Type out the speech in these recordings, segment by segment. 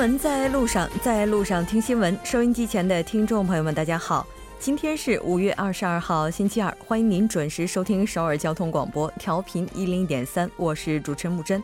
新闻在路上，在路上听新闻。收音机前的听众朋友们，大家好，今天是五月二十二号，星期二，欢迎您准时收听首尔交通广播，调频一零点三，我是主持人木真。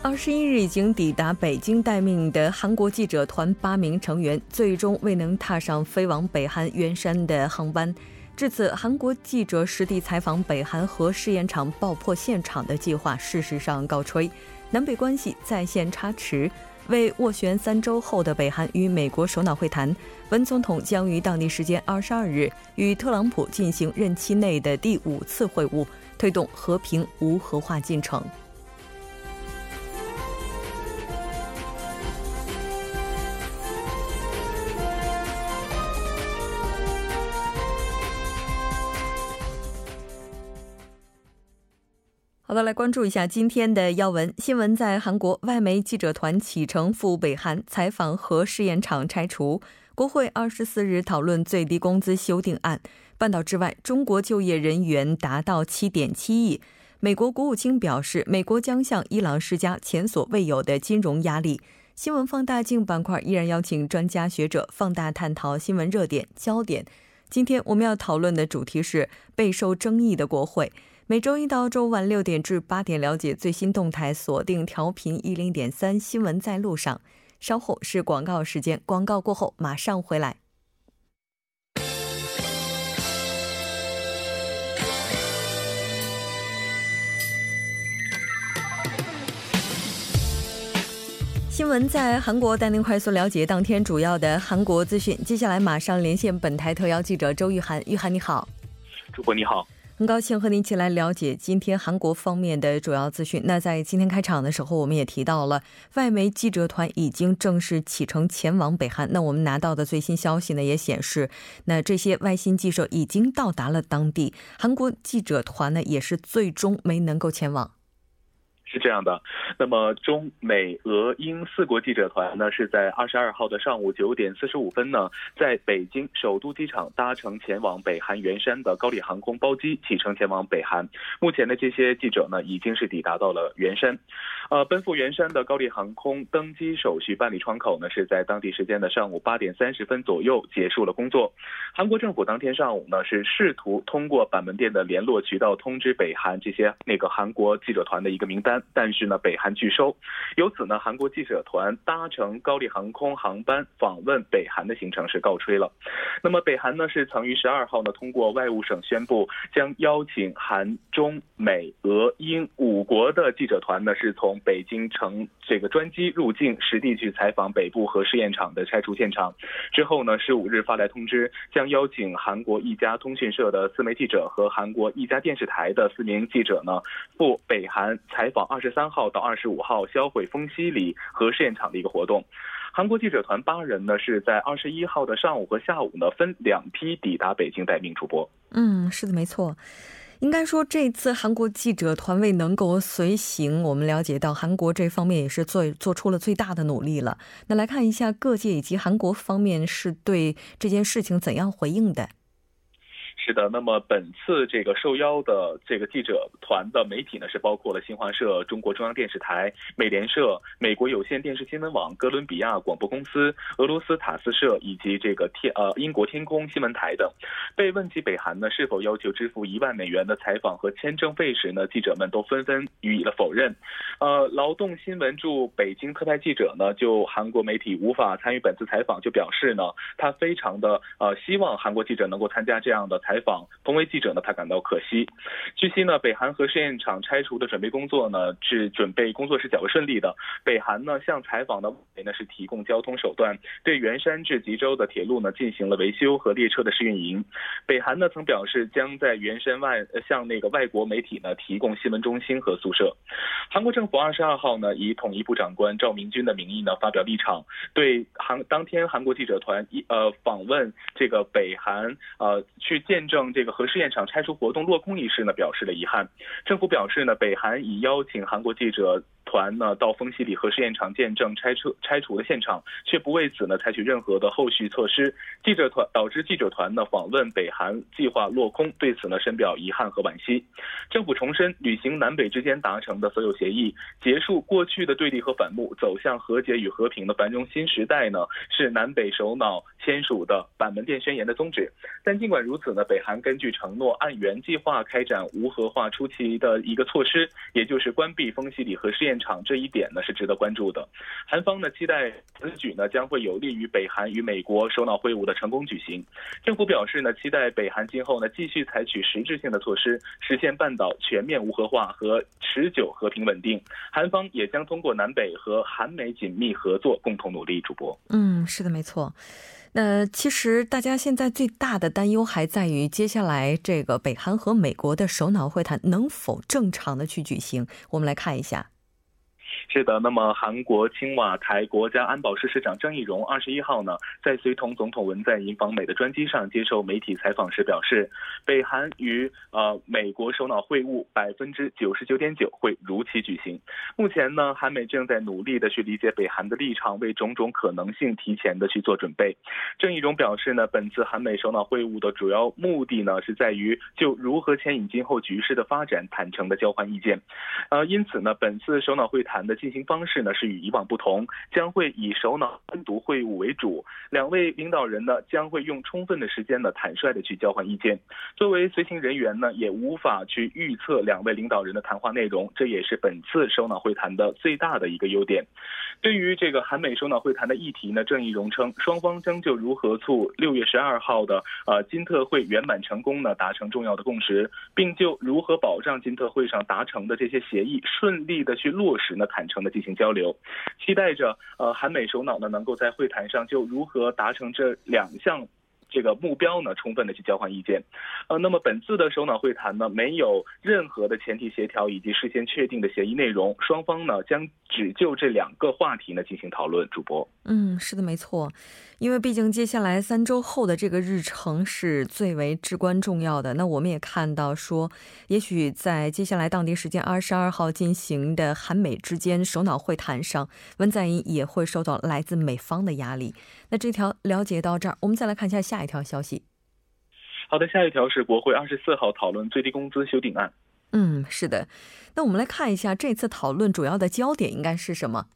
二十一日已经抵达北京待命的韩国记者团八名成员，最终未能踏上飞往北韩元山的航班。至此，韩国记者实地采访北韩核试验场爆破现场的计划事实上告吹，南北关系再现差池。为斡旋三周后的北韩与美国首脑会谈，文总统将于当地时间二十二日与特朗普进行任期内的第五次会晤，推动和平无核化进程。好的，来关注一下今天的要闻新闻。在韩国，外媒记者团启程赴北韩采访核试验场拆除。国会二十四日讨论最低工资修订案。半岛之外，中国就业人员达到七点七亿。美国国务卿表示，美国将向伊朗施加前所未有的金融压力。新闻放大镜板块依然邀请专家学者放大探讨新闻热点焦点。今天我们要讨论的主题是备受争议的国会。每周一到周五晚六点至八点，了解最新动态，锁定调频一零点三新闻在路上。稍后是广告时间，广告过后马上回来。新闻在韩国带您快速了解当天主要的韩国资讯。接下来马上连线本台特邀记者周玉涵，玉涵你好，主播你好。很高兴和您一起来了解今天韩国方面的主要资讯。那在今天开场的时候，我们也提到了外媒记者团已经正式启程前往北韩。那我们拿到的最新消息呢，也显示，那这些外星记者已经到达了当地。韩国记者团呢，也是最终没能够前往。是这样的，那么中美俄英四国记者团呢，是在二十二号的上午九点四十五分呢，在北京首都机场搭乘前往北韩元山的高丽航空包机启程前往北韩。目前的这些记者呢，已经是抵达到了元山。呃，奔赴元山的高丽航空登机手续办理窗口呢，是在当地时间的上午八点三十分左右结束了工作。韩国政府当天上午呢，是试图通过板门店的联络渠道通知北韩这些那个韩国记者团的一个名单。但是呢，北韩拒收，由此呢，韩国记者团搭乘高丽航空航班访问北韩的行程是告吹了。那么，北韩呢是曾于十二号呢通过外务省宣布，将邀请韩、中、美、俄、英五国的记者团呢是从北京乘这个专机入境，实地去采访北部核试验场的拆除现场。之后呢，十五日发来通知，将邀请韩国一家通讯社的四枚记者和韩国一家电视台的四名记者呢赴北韩采访。二十三号到二十五号销毁丰西里核试验场的一个活动，韩国记者团八人呢是在二十一号的上午和下午呢分两批抵达北京待命。主播，嗯，是的，没错。应该说这次韩国记者团未能够随行，我们了解到韩国这方面也是做做出了最大的努力了。那来看一下各界以及韩国方面是对这件事情怎样回应的。是的，那么本次这个受邀的这个记者团的媒体呢，是包括了新华社、中国中央电视台、美联社、美国有线电视新闻网、哥伦比亚广播公司、俄罗斯塔斯社以及这个天呃英国天空新闻台等。被问及北韩呢是否要求支付一万美元的采访和签证费时呢，记者们都纷纷予以了否认。呃，劳动新闻驻北京特派记者呢，就韩国媒体无法参与本次采访，就表示呢，他非常的呃希望韩国记者能够参加这样的采。访同为记者呢，他感到可惜。据悉呢，北韩核试验场拆除的准备工作呢，是准备工作是较为顺利的。北韩呢，向采访的呢是提供交通手段，对元山至吉州的铁路呢进行了维修和列车的试运营。北韩呢曾表示，将在原山外向那个外国媒体呢提供新闻中心和宿舍。韩国政府二十二号呢，以统一部长官赵明军的名义呢发表立场，对韩当天韩国记者团一呃访问这个北韩呃去见。证这个核试验场拆除活动落空一事呢，表示了遗憾。政府表示呢，北韩已邀请韩国记者。团呢到丰西里核试验场见证拆除拆除的现场，却不为此呢采取任何的后续措施。记者团导致记者团呢访问北韩计划落空，对此呢深表遗憾和惋惜。政府重申，履行南北之间达成的所有协议，结束过去的对立和反目，走向和解与和平的繁荣新时代呢，是南北首脑签署的板门店宣言的宗旨。但尽管如此呢，北韩根据承诺按原计划开展无核化初期的一个措施，也就是关闭丰西里核试验场这一点呢是值得关注的。韩方呢期待此举呢将会有利于北韩与美国首脑会晤的成功举行。政府表示呢期待北韩今后呢继续采取实质性的措施，实现半岛全面无核化和持久和平稳定。韩方也将通过南北和韩美紧密合作，共同努力。主播，嗯，是的，没错。那其实大家现在最大的担忧还在于，接下来这个北韩和美国的首脑会谈能否正常的去举行？我们来看一下。是的，那么韩国青瓦台国家安保室室长郑义荣二十一号呢，在随同总统文在寅访美的专机上接受媒体采访时表示，北韩与呃美国首脑会晤百分之九十九点九会如期举行。目前呢，韩美正在努力的去理解北韩的立场，为种种可能性提前的去做准备。郑义荣表示呢，本次韩美首脑会晤的主要目的呢，是在于就如何牵引今后局势的发展坦诚的交换意见。呃，因此呢，本次首脑会谈的进行方式呢是与以往不同，将会以首脑单独会晤为主。两位领导人呢将会用充分的时间呢坦率的去交换意见。作为随行人员呢，也无法去预测两位领导人的谈话内容，这也是本次首脑会谈的最大的一个优点。对于这个韩美首脑会谈的议题呢，郑义荣称，双方将就如何促六月十二号的呃金特会圆满成功呢达成重要的共识，并就如何保障金特会上达成的这些协议顺利的去落实呢坦诚的进行交流，期待着呃韩美首脑呢能够在会谈上就如何达成这两项。这个目标呢，充分的去交换意见，呃，那么本次的首脑会谈呢，没有任何的前提协调以及事先确定的协议内容，双方呢将只就这两个话题呢进行讨论。主播，嗯，是的，没错，因为毕竟接下来三周后的这个日程是最为至关重要的。那我们也看到说，也许在接下来当地时间二十二号进行的韩美之间首脑会谈上，文在寅也会受到来自美方的压力。那这条了解到这儿，我们再来看一下下一条消息。好的，下一条是国会二十四号讨论最低工资修订案。嗯，是的。那我们来看一下这次讨论主要的焦点应该是什么？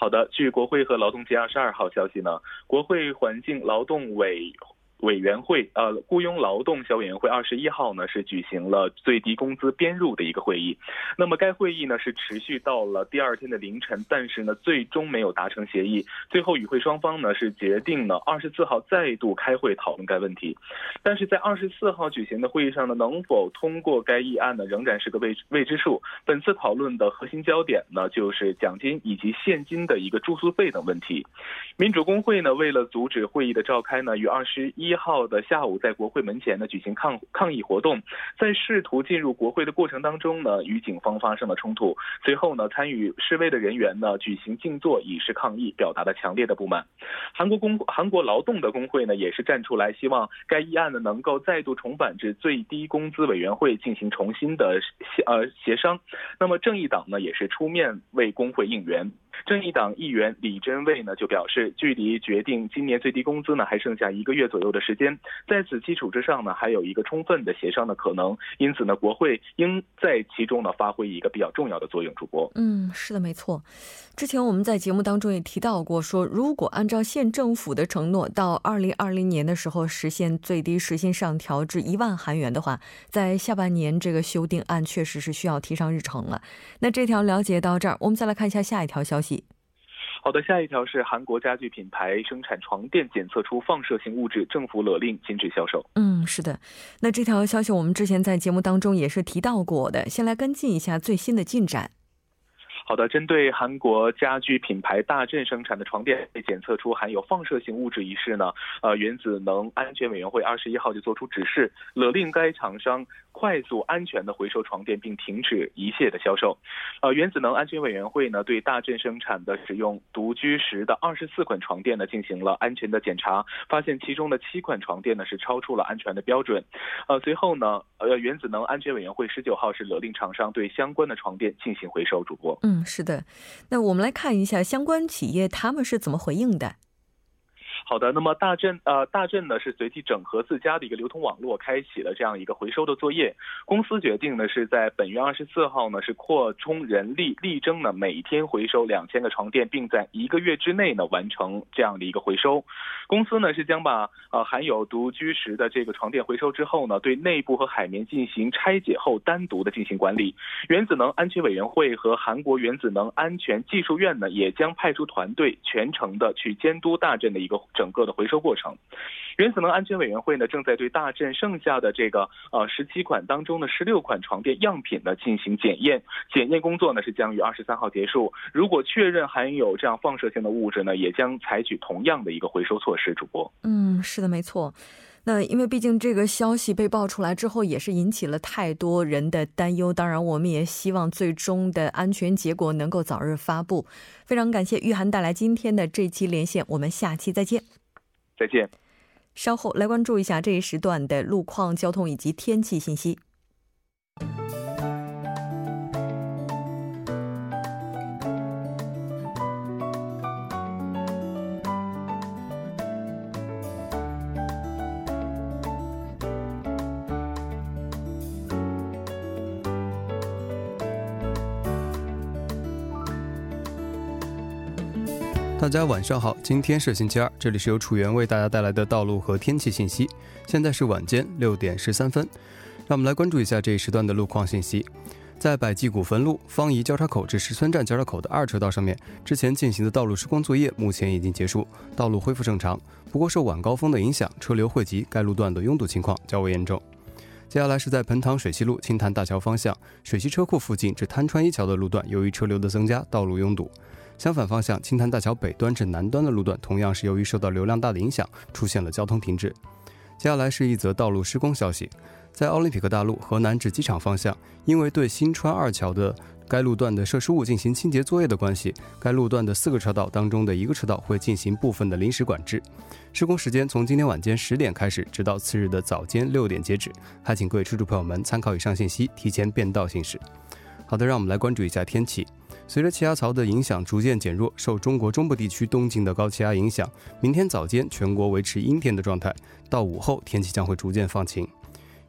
好的，据国会和劳动节二十二号消息呢，国会环境劳动委。委员会呃，雇佣劳动小委员会二十一号呢是举行了最低工资编入的一个会议。那么该会议呢是持续到了第二天的凌晨，但是呢最终没有达成协议。最后与会双方呢是决定呢二十四号再度开会讨论该问题。但是在二十四号举行的会议上呢，能否通过该议案呢仍然是个未未知数。本次讨论的核心焦点呢就是奖金以及现金的一个住宿费等问题。民主工会呢为了阻止会议的召开呢，于二十一。一号的下午，在国会门前呢举行抗抗议活动，在试图进入国会的过程当中呢，与警方发生了冲突。随后呢，参与示威的人员呢举行静坐以示抗议，表达了强烈的不满。韩国工韩国劳动的工会呢也是站出来，希望该议案呢能够再度重返至最低工资委员会进行重新的协呃协商。那么正义党呢也是出面为工会应援。正义党议员李珍卫呢就表示，距离决定今年最低工资呢还剩下一个月左右的时间，在此基础之上呢，还有一个充分的协商的可能。因此呢，国会应在其中呢发挥一个比较重要的作用。主播，嗯，是的，没错。之前我们在节目当中也提到过，说如果按照县政府的承诺，到二零二零年的时候实现最低时薪上调至一万韩元的话，在下半年这个修订案确实是需要提上日程了。那这条了解到这儿，我们再来看一下下一条消息。好的，下一条是韩国家具品牌生产床垫检测出放射性物质，政府勒令禁止销售。嗯，是的。那这条消息我们之前在节目当中也是提到过的，先来跟进一下最新的进展。好的，针对韩国家居品牌大正生产的床垫被检测出含有放射性物质一事呢，呃，原子能安全委员会二十一号就作出指示，勒令该厂商快速安全的回收床垫，并停止一切的销售。呃，原子能安全委员会呢，对大正生产的使用独居时的二十四款床垫呢进行了安全的检查，发现其中的七款床垫呢是超出了安全的标准。呃，随后呢，呃，原子能安全委员会十九号是勒令厂商对相关的床垫进行回收。主播，嗯。是的。那我们来看一下相关企业他们是怎么回应的。好的，那么大镇呃大镇呢是随即整合自家的一个流通网络，开启了这样一个回收的作业。公司决定呢是在本月二十四号呢是扩充人力，力争呢每天回收两千个床垫，并在一个月之内呢完成这样的一个回收。公司呢是将把呃含有独居室的这个床垫回收之后呢，对内部和海绵进行拆解后单独的进行管理。原子能安全委员会和韩国原子能安全技术院呢也将派出团队全程的去监督大镇的一个。整个的回收过程，原子能安全委员会呢正在对大镇剩下的这个呃十七款当中的十六款床垫样品呢进行检验，检验工作呢是将于二十三号结束。如果确认含有这样放射性的物质呢，也将采取同样的一个回收措施。主播，嗯，是的，没错。那因为毕竟这个消息被爆出来之后，也是引起了太多人的担忧。当然，我们也希望最终的安全结果能够早日发布。非常感谢玉涵带来今天的这期连线，我们下期再见。再见。稍后来关注一下这一时段的路况、交通以及天气信息。大家晚上好，今天是星期二，这里是由楚源为大家带来的道路和天气信息。现在是晚间六点十三分，让我们来关注一下这一时段的路况信息。在百济古坟路方怡交叉口至石村站交叉口的二车道上面，之前进行的道路施工作业目前已经结束，道路恢复正常。不过受晚高峰的影响，车流汇集，该路段的拥堵情况较为严重。接下来是在彭塘水西路青潭大桥方向水西车库附近至滩川一桥的路段，由于车流的增加，道路拥堵。相反方向，青潭大桥北端至南端的路段，同样是由于受到流量大的影响，出现了交通停滞。接下来是一则道路施工消息，在奥林匹克大路河南至机场方向，因为对新川二桥的该路段的设施物进行清洁作业的关系，该路段的四个车道当中的一个车道会进行部分的临时管制。施工时间从今天晚间十点开始，直到次日的早间六点截止。还请各位车主朋友们参考以上信息，提前变道行驶。好的，让我们来关注一下天气。随着气压槽的影响逐渐减弱，受中国中部地区东进的高气压影响，明天早间全国维持阴天的状态，到午后天气将会逐渐放晴。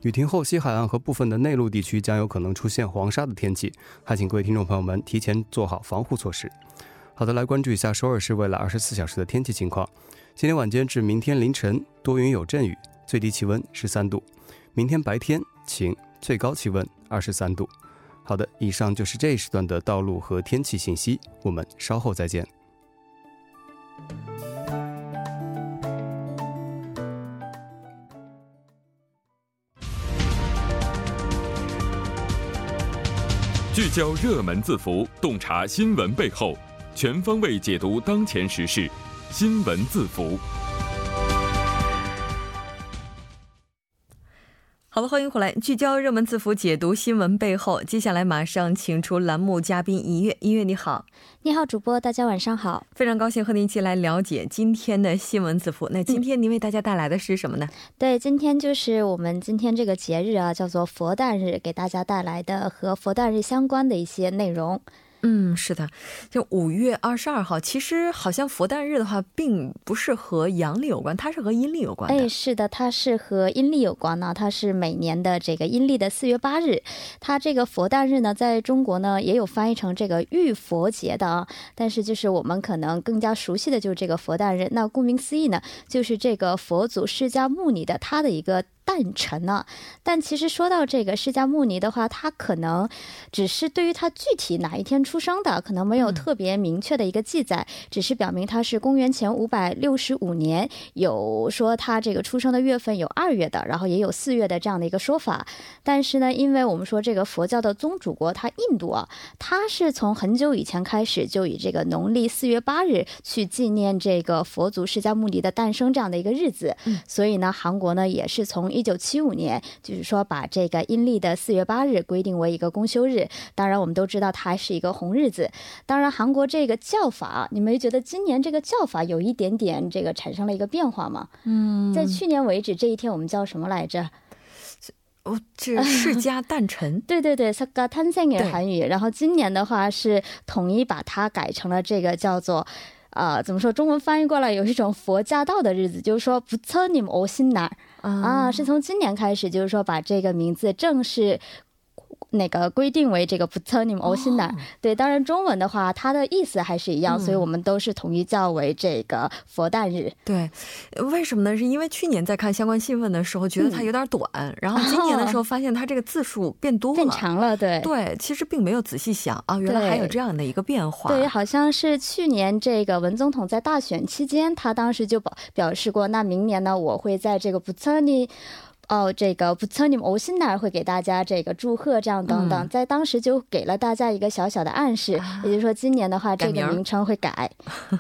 雨停后，西海岸和部分的内陆地区将有可能出现黄沙的天气，还请各位听众朋友们提前做好防护措施。好的，来关注一下首尔市未来二十四小时的天气情况。今天晚间至明天凌晨多云有阵雨，最低气温十三度；明天白天晴，最高气温二十三度。好的，以上就是这一时段的道路和天气信息，我们稍后再见。聚焦热门字符，洞察新闻背后，全方位解读当前时事，新闻字符。好了，欢迎回来，聚焦热门字符，解读新闻背后。接下来马上请出栏目嘉宾一月，一月你好，你好，主播，大家晚上好，非常高兴和您一起来了解今天的新闻字符。那今天您为大家带来的是什么呢？对，今天就是我们今天这个节日啊，叫做佛诞日，给大家带来的和佛诞日相关的一些内容。嗯，是的，就五月二十二号，其实好像佛诞日的话，并不是和阳历有关，它是和阴历有关。哎，是的，它是和阴历有关呢。它是每年的这个阴历的四月八日。它这个佛诞日呢，在中国呢也有翻译成这个浴佛节的啊。但是就是我们可能更加熟悉的就是这个佛诞日。那顾名思义呢，就是这个佛祖释迦牟尼的他的一个。诞辰呢？但其实说到这个释迦牟尼的话，他可能只是对于他具体哪一天出生的，可能没有特别明确的一个记载，只是表明他是公元前五百六十五年，有说他这个出生的月份有二月的，然后也有四月的这样的一个说法。但是呢，因为我们说这个佛教的宗主国，它印度啊，它是从很久以前开始就以这个农历四月八日去纪念这个佛祖释迦牟尼的诞生这样的一个日子，所以呢，韩国呢也是从一九七五年，就是说把这个阴历的四月八日规定为一个公休日。当然，我们都知道它还是一个红日子。当然，韩国这个叫法，你们觉得今年这个叫法有一点点这个产生了一个变化吗？嗯，在去年为止，这一天我们叫什么来着？哦，这释迦诞辰。对对对，萨嘎탄생的韩语。然后今年的话是统一把它改成了这个叫做。啊，怎么说？中文翻译过来有一种佛驾到的日子，就是说不测你们欧心哪儿啊，是从今年开始，就是说把这个名字正式。那个规定为这个不测你们欧西南，对，当然中文的话，它的意思还是一样，所以我们都是统一叫为这个佛诞日。对，为什么呢？是因为去年在看相关新闻的时候，觉得它有点短，然后今年的时候发现它这个字数变多了，变长了。对对，其实并没有仔细想啊，原来还有这样的一个变化。对，好像是去年这个文总统在大选期间，他当时就表表示过，那明年呢，我会在这个不测你。哦，这个不测你们欧心那儿会给大家这个祝贺，这样等等，在当时就给了大家一个小小的暗示，也就是说今年的话，这个名称会改。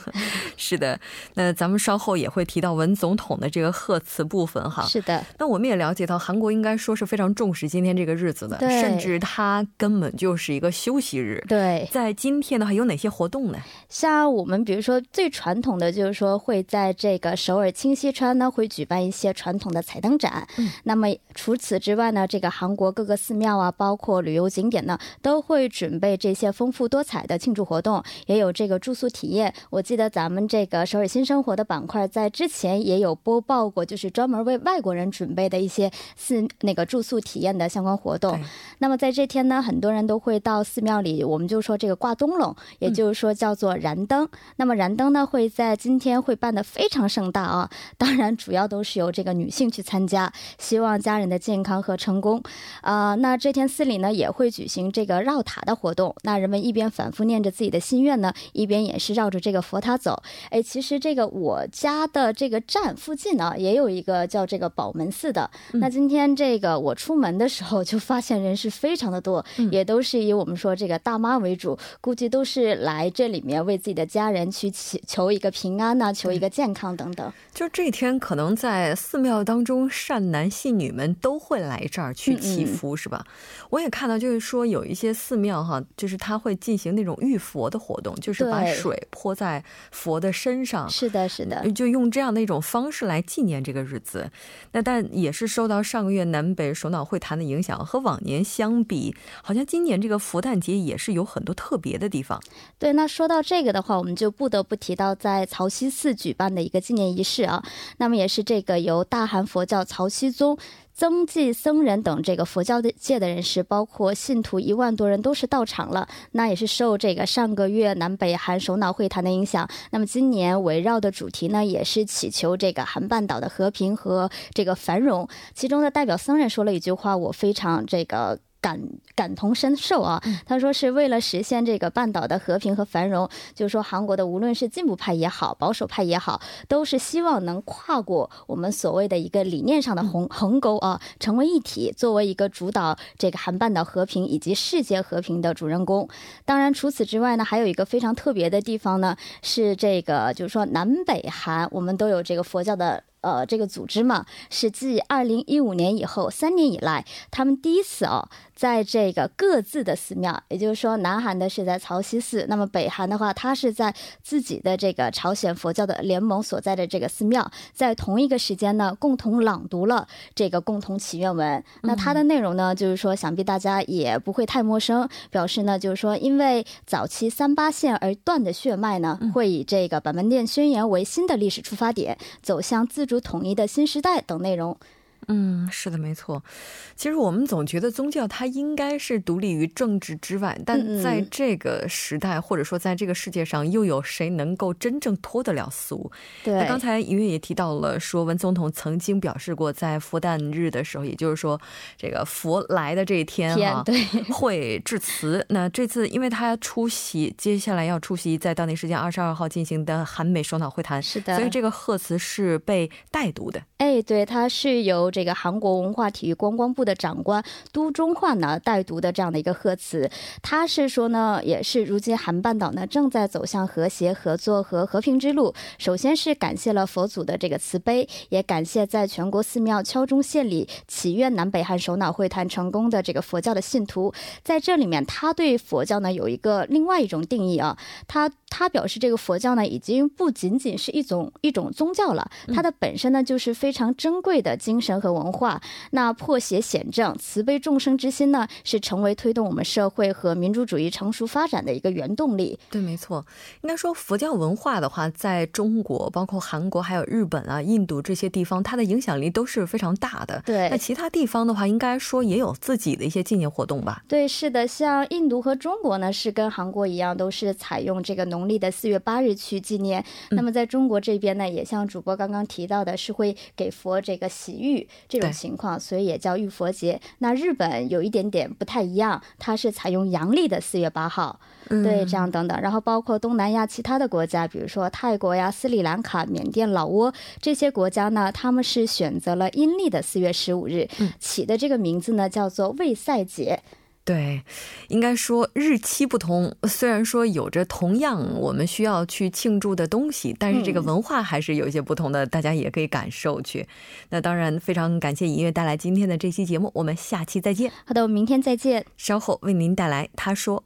是的，那咱们稍后也会提到文总统的这个贺词部分哈。是的，那我们也了解到，韩国应该说是非常重视今天这个日子的，甚至它根本就是一个休息日。对，在今天的话，有哪些活动呢？像我们比如说最传统的就是说会在这个首尔清溪川呢，会举办一些传统的彩灯展。嗯。那么除此之外呢，这个韩国各个寺庙啊，包括旅游景点呢，都会准备这些丰富多彩的庆祝活动，也有这个住宿体验。我记得咱们这个首尔新生活的板块在之前也有播报过，就是专门为外国人准备的一些寺那个住宿体验的相关活动。那么在这天呢，很多人都会到寺庙里，我们就说这个挂灯笼，也就是说叫做燃灯。那么燃灯呢，会在今天会办的非常盛大啊，当然主要都是由这个女性去参加。希望家人的健康和成功，啊，那这天寺里呢也会举行这个绕塔的活动。那人们一边反复念着自己的心愿呢，一边也是绕着这个佛塔走。哎，其实这个我家的这个站附近呢，也有一个叫这个宝门寺的。那今天这个我出门的时候就发现人是非常的多，也都是以我们说这个大妈为主，估计都是来这里面为自己的家人去祈求一个平安呐，求一个健康等等。就这一天，可能在寺庙当中善男。妓女们都会来这儿去祈福，是吧？我也看到，就是说有一些寺庙哈，就是他会进行那种浴佛的活动，就是把水泼在佛的身上。是的，是的，就用这样的一种方式来纪念这个日子。那但也是受到上个月南北首脑会谈的影响，和往年相比，好像今年这个佛诞节也是有很多特别的地方。对，那说到这个的话，我们就不得不提到在曹溪寺举办的一个纪念仪式啊。那么也是这个由大韩佛教曹溪宗。曾纪僧人等这个佛教的界的人士，包括信徒一万多人，都是到场了。那也是受这个上个月南北韩首脑会谈的影响。那么今年围绕的主题呢，也是祈求这个韩半岛的和平和这个繁荣。其中的代表僧人说了一句话，我非常这个。感感同身受啊！他说是为了实现这个半岛的和平和繁荣，就是说韩国的无论是进步派也好，保守派也好，都是希望能跨过我们所谓的一个理念上的鸿鸿沟啊，成为一体，作为一个主导这个韩半岛和平以及世界和平的主人公。当然，除此之外呢，还有一个非常特别的地方呢，是这个就是说南北韩我们都有这个佛教的。呃，这个组织嘛，是继二零一五年以后三年以来，他们第一次哦，在这个各自的寺庙，也就是说，南韩的是在曹溪寺，那么北韩的话，它是在自己的这个朝鲜佛教的联盟所在的这个寺庙，在同一个时间呢，共同朗读了这个共同祈愿文。那它的内容呢，就是说，想必大家也不会太陌生，表示呢，就是说，因为早期三八线而断的血脉呢，会以这个板门店宣言为新的历史出发点，走向自。主统一的新时代等内容。嗯，是的，没错。其实我们总觉得宗教它应该是独立于政治之外，但在这个时代或者说在这个世界上，又有谁能够真正脱得了俗？对。那刚才音乐也提到了，说文总统曾经表示过，在佛诞日的时候，也就是说这个佛来的这一天啊，对，会致辞。那这次因为他出席，接下来要出席在当地时间二十二号进行的韩美首脑会谈，是的，所以这个贺词是被代读的。哎，对，它是由这这个韩国文化体育观光部的长官都中焕呢带读的这样的一个贺词，他是说呢，也是如今韩半岛呢正在走向和谐、合作和和平之路。首先是感谢了佛祖的这个慈悲，也感谢在全国寺庙敲钟献礼、祈愿南北韩首脑会谈成功的这个佛教的信徒。在这里面，他对佛教呢有一个另外一种定义啊，他他表示，这个佛教呢，已经不仅仅是一种一种宗教了，它的本身呢，就是非常珍贵的精神和文化。那破邪显正、慈悲众生之心呢，是成为推动我们社会和民主主义成熟发展的一个原动力。对，没错。应该说，佛教文化的话，在中国、包括韩国、还有日本啊、印度这些地方，它的影响力都是非常大的。对。那其他地方的话，应该说也有自己的一些纪念活动吧？对，是的。像印度和中国呢，是跟韩国一样，都是采用这个农。农历的四月八日去纪念。那么在中国这边呢，也像主播刚刚提到的，是会给佛这个洗浴这种情况，所以也叫浴佛节。那日本有一点点不太一样，它是采用阳历的四月八号，对，这样等等。然后包括东南亚其他的国家，比如说泰国呀、斯里兰卡、缅甸、老挝这些国家呢，他们是选择了阴历的四月十五日，起的这个名字呢叫做卫赛节。对，应该说日期不同，虽然说有着同样我们需要去庆祝的东西，但是这个文化还是有一些不同的，大家也可以感受去。那当然，非常感谢音乐带来今天的这期节目，我们下期再见。好的，我们明天再见。稍后为您带来他说，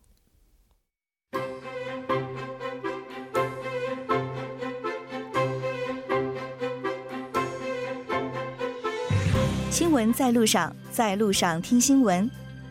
新闻在路上，在路上听新闻。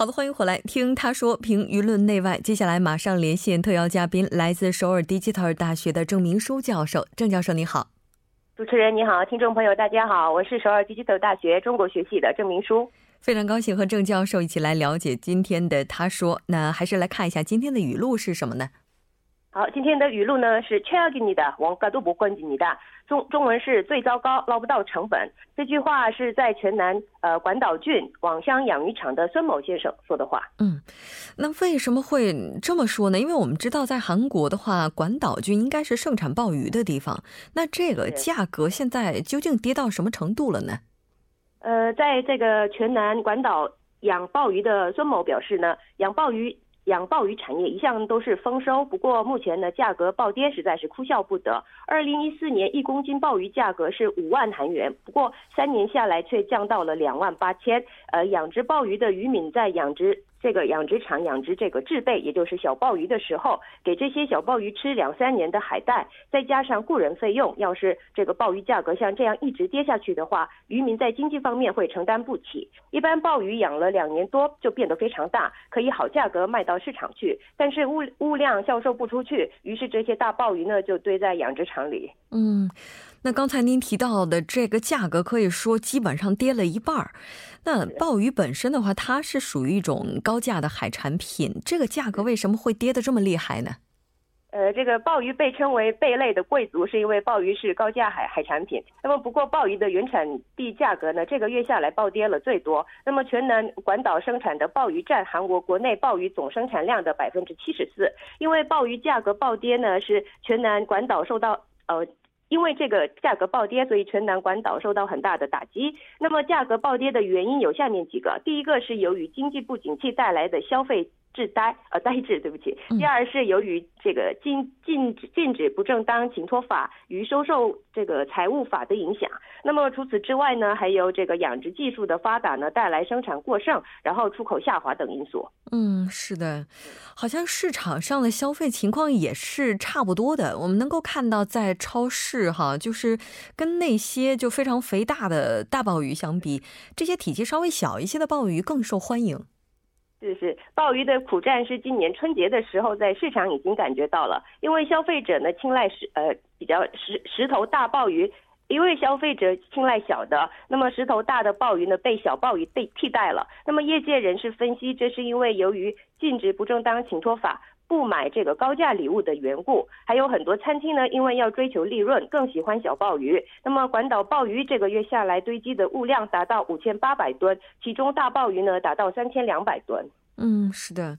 好的，欢迎回来听他说评舆论内外。接下来马上连线特邀嘉宾，来自首尔 Digital 大学的郑明书教授。郑教授你好，主持人你好，听众朋友大家好，我是首尔 Digital 大学中国学系的郑明书，非常高兴和郑教授一起来了解今天的他说。那还是来看一下今天的语录是什么呢？好，今天的语录呢是최악입니 다， 王가도못건집니 다。 中中文是最糟糕，捞不到成本。这句话是在全南呃广岛郡网箱养鱼场的孙某先生说的话。嗯，那为什么会这么说呢？因为我们知道在韩国的话，广岛郡应该是盛产鲍鱼的地方。那这个价格现在究竟跌到什么程度了呢？呃，在这个全南广岛养鲍鱼的孙某表示呢，养鲍鱼。 养鲍鱼产业一向都是丰收，不过目前的价格暴跌，实在是哭笑不得。二零一四年一公斤鲍鱼价格是五万韩元，不过三年下来却降到了两万八千。呃，养殖鲍鱼的渔民在养殖。这个养殖场养殖这个制备，也就是小鲍鱼的时候，给这些小鲍鱼吃两三年的海带，再加上雇人费用，要是这个鲍鱼价格像这样一直跌下去的话，渔民在经济方面会承担不起。一般鲍鱼养了两年多就变得非常大，可以好价格卖到市场去，但是物物量销售不出去，于是这些大鲍鱼呢就堆在养殖场里。嗯。那刚才您提到的这个价格，可以说基本上跌了一半儿。那鲍鱼本身的话，它是属于一种高价的海产品，这个价格为什么会跌得这么厉害呢？呃，这个鲍鱼被称为贝类的贵族，是因为鲍鱼是高价海海产品。那么，不过鲍鱼的原产地价格呢，这个月下来暴跌了最多。那么，全南管岛生产的鲍鱼占韩国国内鲍鱼总生产量的百分之七十四。因为鲍鱼价格暴跌呢，是全南管岛受到呃。因为这个价格暴跌，所以城南管岛受到很大的打击。那么价格暴跌的原因有下面几个：第一个是由于经济不景气带来的消费。滞呆呃呆滞，对不起。第二是由于这个禁禁止禁止不正当请托法与收受这个财务法的影响。那么除此之外呢，还有这个养殖技术的发达呢，带来生产过剩，然后出口下滑等因素。嗯，是的，好像市场上的消费情况也是差不多的。我们能够看到，在超市哈，就是跟那些就非常肥大的大鲍鱼相比，这些体积稍微小一些的鲍鱼更受欢迎。是是，鲍鱼的苦战是今年春节的时候在市场已经感觉到了，因为消费者呢青睐石呃比较石石头大鲍鱼，因为消费者青睐小的，那么石头大的鲍鱼呢被小鲍鱼被替代了。那么业界人士分析，这是因为由于禁止不正当请托法不买这个高价礼物的缘故，还有很多餐厅呢因为要追求利润，更喜欢小鲍鱼。那么管岛鲍鱼这个月下来堆积的物量达到五千八百吨，其中大鲍鱼呢达到三千两百吨。嗯，是的，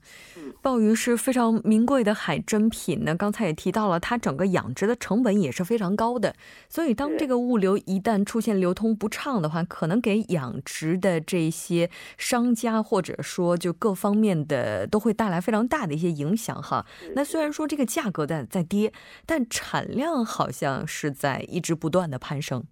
鲍鱼是非常名贵的海珍品呢。刚才也提到了，它整个养殖的成本也是非常高的，所以当这个物流一旦出现流通不畅的话，可能给养殖的这些商家或者说就各方面的都会带来非常大的一些影响哈。那虽然说这个价格在在跌，但产量好像是在一直不断的攀升。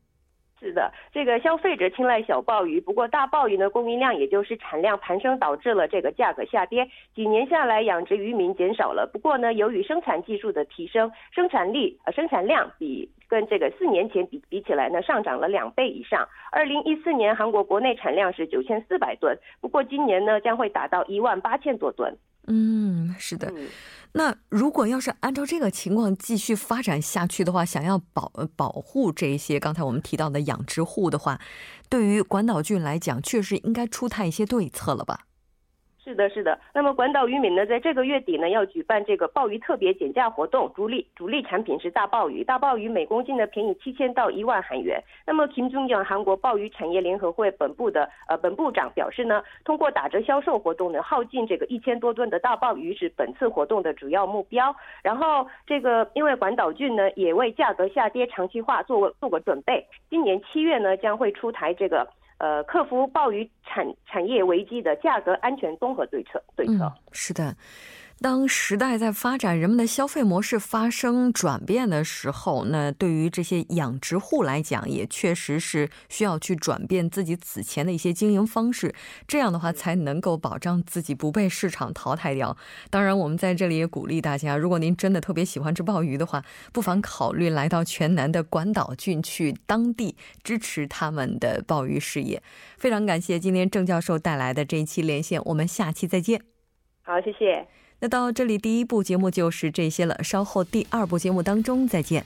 是的，这个消费者青睐小鲍鱼，不过大鲍鱼的供应量也就是产量攀升，导致了这个价格下跌。几年下来，养殖渔民减少了。不过呢，由于生产技术的提升，生产力呃生产量比跟这个四年前比比起来呢上涨了两倍以上。二零一四年韩国国内产量是九千四百吨，不过今年呢将会达到一万八千多吨。嗯，是的。那如果要是按照这个情况继续发展下去的话，想要保保护这些刚才我们提到的养殖户的话，对于管岛郡来讲，确实应该出台一些对策了吧？是的，是的。那么广岛渔民呢，在这个月底呢，要举办这个鲍鱼特别减价活动，主力主力产品是大鲍鱼，大鲍鱼每公斤呢便宜七千到一万韩元。那么金中奖韩国鲍鱼产业联合会本部的呃本部长表示呢，通过打折销售活动呢，耗尽这个一千多吨的大鲍鱼是本次活动的主要目标。然后这个因为广岛郡呢，也为价格下跌长期化做做过准备，今年七月呢将会出台这个。呃，克服鲍鱼产产业危机的价格安全综合对策对策是的。当时代在发展，人们的消费模式发生转变的时候，那对于这些养殖户来讲，也确实是需要去转变自己此前的一些经营方式，这样的话才能够保障自己不被市场淘汰掉。当然，我们在这里也鼓励大家，如果您真的特别喜欢吃鲍鱼的话，不妨考虑来到全南的管岛郡去当地支持他们的鲍鱼事业。非常感谢今天郑教授带来的这一期连线，我们下期再见。好，谢谢。那到这里，第一部节目就是这些了。稍后第二部节目当中再见。